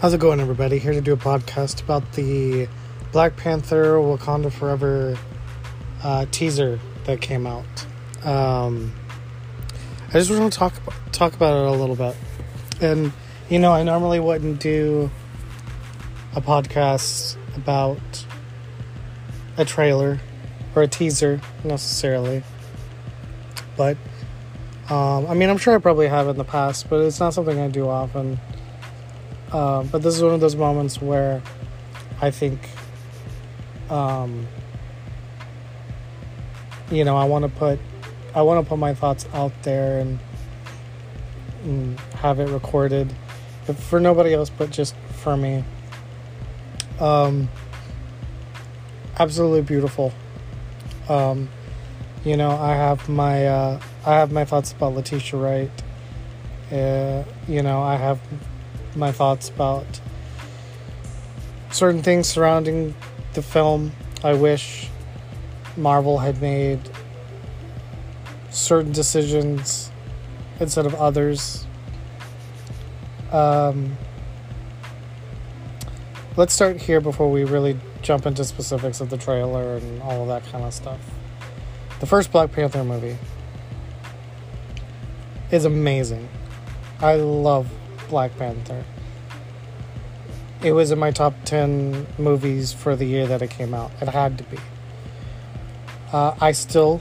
How's it going, everybody? Here to do a podcast about the Black Panther Wakanda Forever uh, teaser that came out. Um, I just want to talk talk about it a little bit, and you know, I normally wouldn't do a podcast about a trailer or a teaser necessarily, but um, I mean, I'm sure I probably have in the past, but it's not something I do often. Uh, but this is one of those moments where I think, um, you know, I want to put, I want to put my thoughts out there and, and have it recorded, for nobody else, but just for me. Um, absolutely beautiful. Um, you know, I have my, uh, I have my thoughts about Letitia Wright. Uh, you know, I have my thoughts about certain things surrounding the film. I wish Marvel had made certain decisions instead of others. Um, let's start here before we really jump into specifics of the trailer and all of that kind of stuff. The first Black Panther movie is amazing. I love Black Panther. It was in my top 10 movies for the year that it came out. It had to be. Uh, I still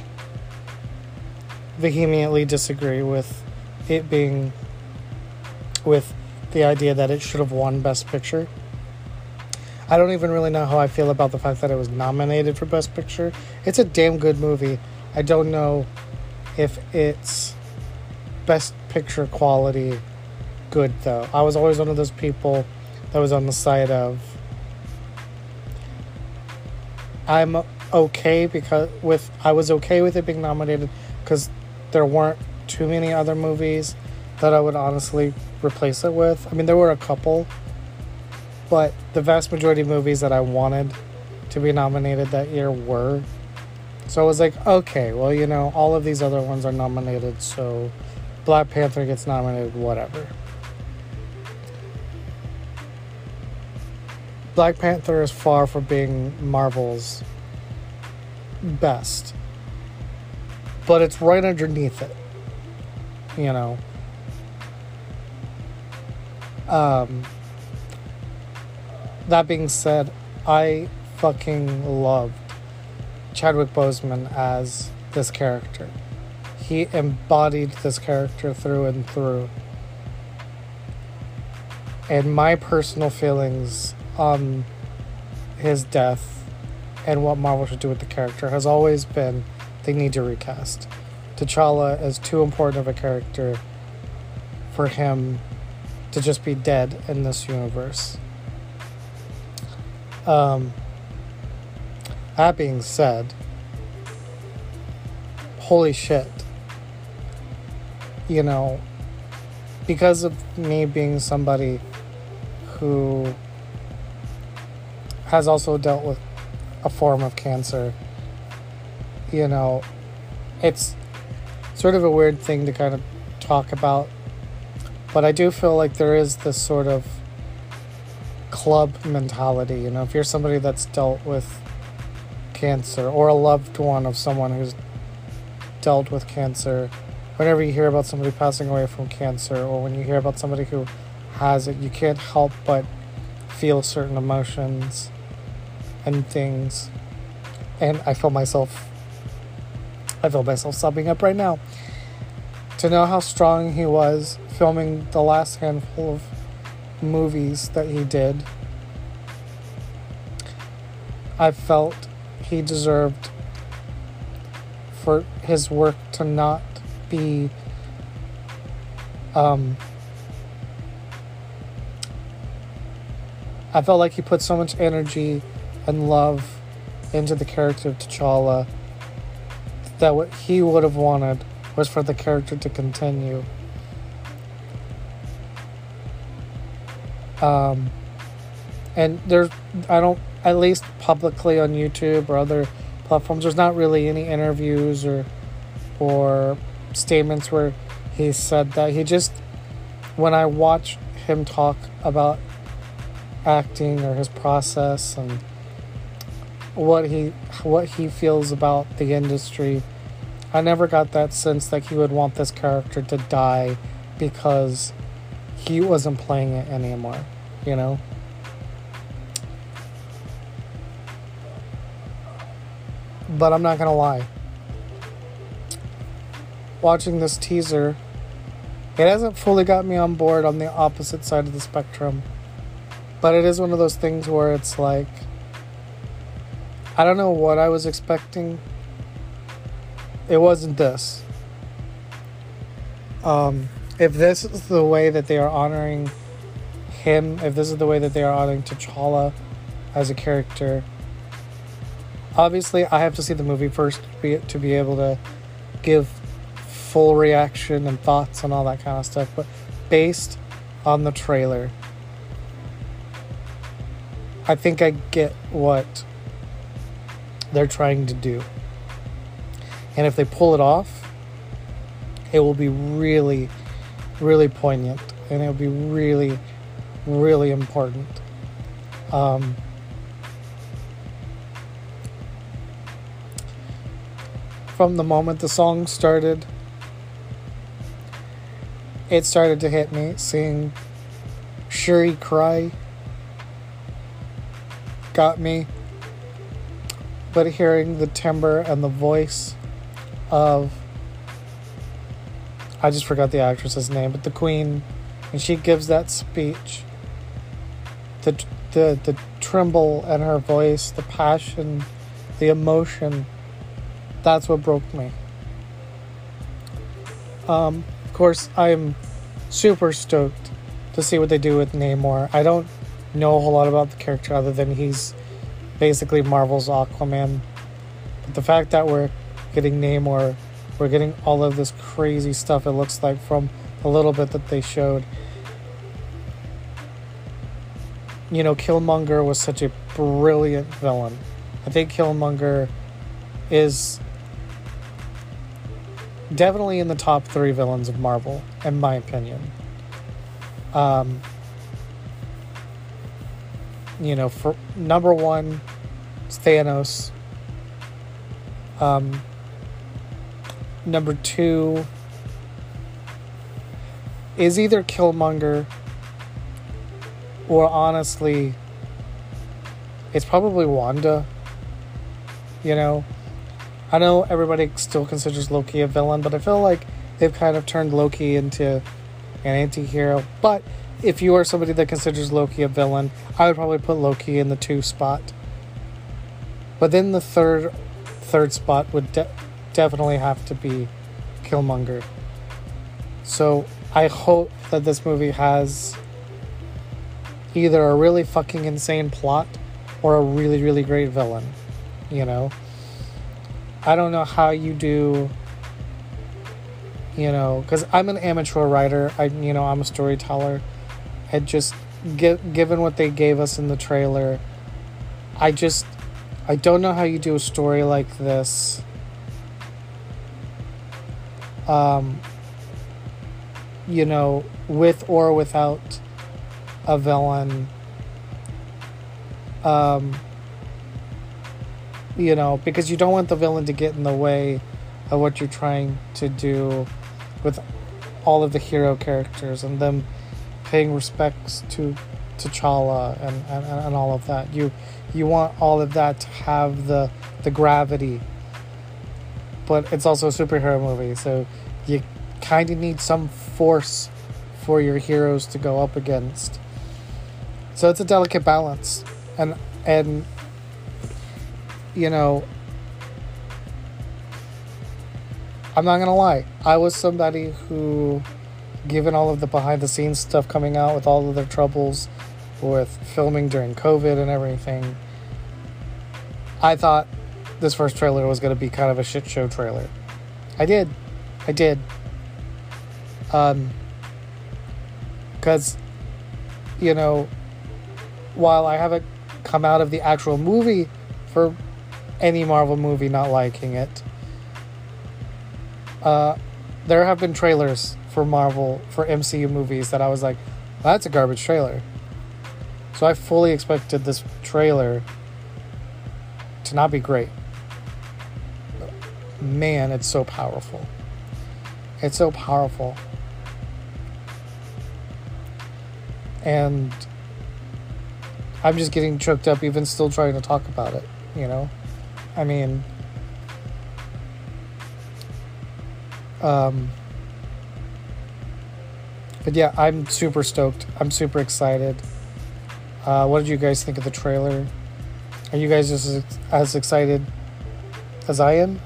vehemently disagree with it being, with the idea that it should have won Best Picture. I don't even really know how I feel about the fact that it was nominated for Best Picture. It's a damn good movie. I don't know if it's Best Picture quality good though. I was always one of those people that was on the side of I'm okay because with I was okay with it being nominated because there weren't too many other movies that I would honestly replace it with. I mean, there were a couple, but the vast majority of movies that I wanted to be nominated that year were. So I was like, okay, well, you know, all of these other ones are nominated, so Black Panther gets nominated, whatever. Black Panther is far from being Marvel's best, but it's right underneath it. You know. Um, that being said, I fucking loved Chadwick Boseman as this character. He embodied this character through and through. And my personal feelings on his death and what Marvel should do with the character has always been they need to recast. T'Challa is too important of a character for him to just be dead in this universe. Um, that being said, holy shit. You know, because of me being somebody who has also dealt with a form of cancer. You know, it's sort of a weird thing to kind of talk about, but I do feel like there is this sort of club mentality. You know, if you're somebody that's dealt with cancer or a loved one of someone who's dealt with cancer, whenever you hear about somebody passing away from cancer or when you hear about somebody who has it, you can't help but feel certain emotions and things. And I feel myself, I feel myself sobbing up right now. To know how strong he was filming the last handful of movies that he did, I felt he deserved for his work to not be um, I felt like he put so much energy and love into the character of T'Challa that what he would have wanted was for the character to continue. Um, and there's, I don't, at least publicly on YouTube or other platforms, there's not really any interviews or, or statements where he said that. He just, when I watch him talk about acting or his process and what he what he feels about the industry. I never got that sense that he would want this character to die because he wasn't playing it anymore, you know? But I'm not to lie. Watching this teaser, it hasn't fully got me on board on the opposite side of the spectrum. But it is one of those things where it's like, I don't know what I was expecting. It wasn't this. Um, if this is the way that they are honoring him, if this is the way that they are honoring T'Challa as a character, obviously I have to see the movie first to be, to be able to give full reaction and thoughts and all that kind of stuff. But based on the trailer, I think I get what they're trying to do. And if they pull it off, it will be really really poignant and it'll be really, really important. Um, from the moment the song started, it started to hit me. Seeing Shuri cry got me. But hearing the timbre and the voice of I just forgot the actress's name, but the Queen, and she gives that speech. The the the tremble in her voice, the passion, the emotion. That's what broke me. Um, of course, I'm super stoked to see what they do with Namor. I don't know a whole lot about the character other than he's basically Marvel's Aquaman. But the fact that we're getting Namor we're getting all of this crazy stuff, it looks like, from a little bit that they showed. You know, Killmonger was such a brilliant villain. I think Killmonger is definitely in the top three villains of Marvel, in my opinion. Um, you know, for number one, Thanos. Um, number two is either Killmonger or honestly, it's probably Wanda. You know, I know everybody still considers Loki a villain, but I feel like they've kind of turned Loki into an anti hero. But if you are somebody that considers Loki a villain, I would probably put Loki in the two spot. But then the third third spot would de- definitely have to be Killmonger. So I hope that this movie has either a really fucking insane plot or a really, really great villain. You know? I don't know how you do you know because i'm an amateur writer i you know i'm a storyteller and just get, given what they gave us in the trailer i just i don't know how you do a story like this um, you know, with or without a villain. Um, you know, because you don't want the villain to get in the way of what you're trying to do with all of the hero characters and them paying respects to T'Challa and, and, and all of that. You you want all of that to have the the gravity but it's also a superhero movie, so you kind of need some force for your heroes to go up against. So it's a delicate balance, and and you know, I'm not gonna lie, I was somebody who, given all of the behind the scenes stuff coming out with all of their troubles with filming during COVID and everything, I thought this first trailer was going to be kind of a shit show trailer. I did. I did. Um, because, you know, while I haven't come out of the actual movie for any Marvel movie not liking it, uh, there have been trailers for Marvel, for MCU movies that I was like, well, that's a garbage trailer. So I fully expected this trailer to not be great. Man, it's so powerful. It's so powerful. And I'm just getting choked up even still trying to talk about it, you know? I mean, um, but yeah, I'm super stoked. I'm super excited. Uh, what did you guys think of the trailer? Are you guys just as, as excited as I am?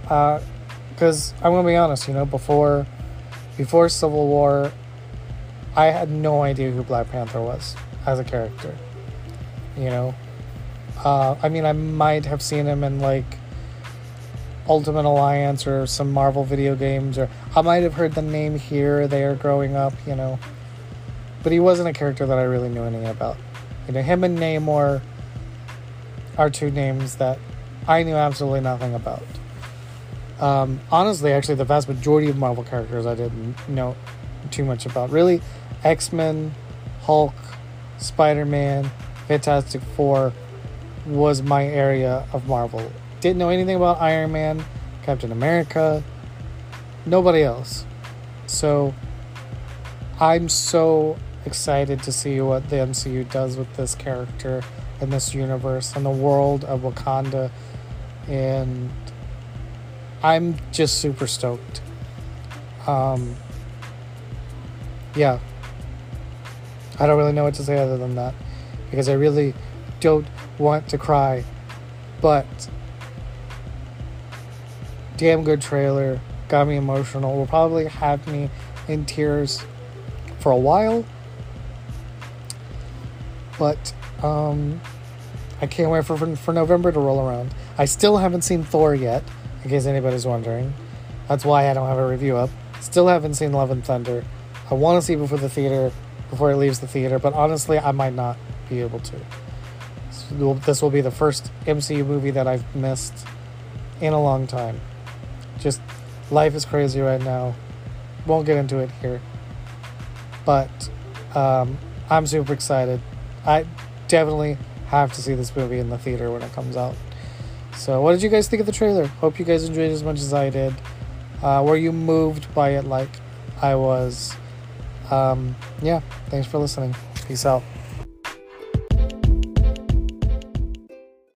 Because uh, I'm gonna be honest, you know, before before Civil War, I had no idea who Black Panther was as a character. You know, uh, I mean, I might have seen him in like Ultimate Alliance or some Marvel video games, or I might have heard the name here or there growing up, you know. But he wasn't a character that I really knew anything about. You know, him and Namor are two names that I knew absolutely nothing about. Um, honestly, actually, the vast majority of Marvel characters I didn't know too much about. Really, X Men, Hulk, Spider Man, Fantastic Four was my area of Marvel. Didn't know anything about Iron Man, Captain America, nobody else. So I'm so excited to see what the MCU does with this character and this universe and the world of Wakanda. And I'm just super stoked. Um, yeah. I don't really know what to say other than that because I really don't want to cry. But damn good trailer, got me emotional. Will probably have me in tears for a while. But um, I can't wait for, for November to roll around. I still haven't seen Thor yet, in case anybody's wondering. That's why I don't have a review up. Still haven't seen Love and Thunder. I want to see before the theater, before it leaves the theater, but honestly, I might not be able to. This will be the first MCU movie that I've missed in a long time. Life is crazy right now. Won't get into it here. But um, I'm super excited. I definitely have to see this movie in the theater when it comes out. So, what did you guys think of the trailer? Hope you guys enjoyed as much as I did. Uh, were you moved by it like I was? Um, yeah, thanks for listening. Peace out.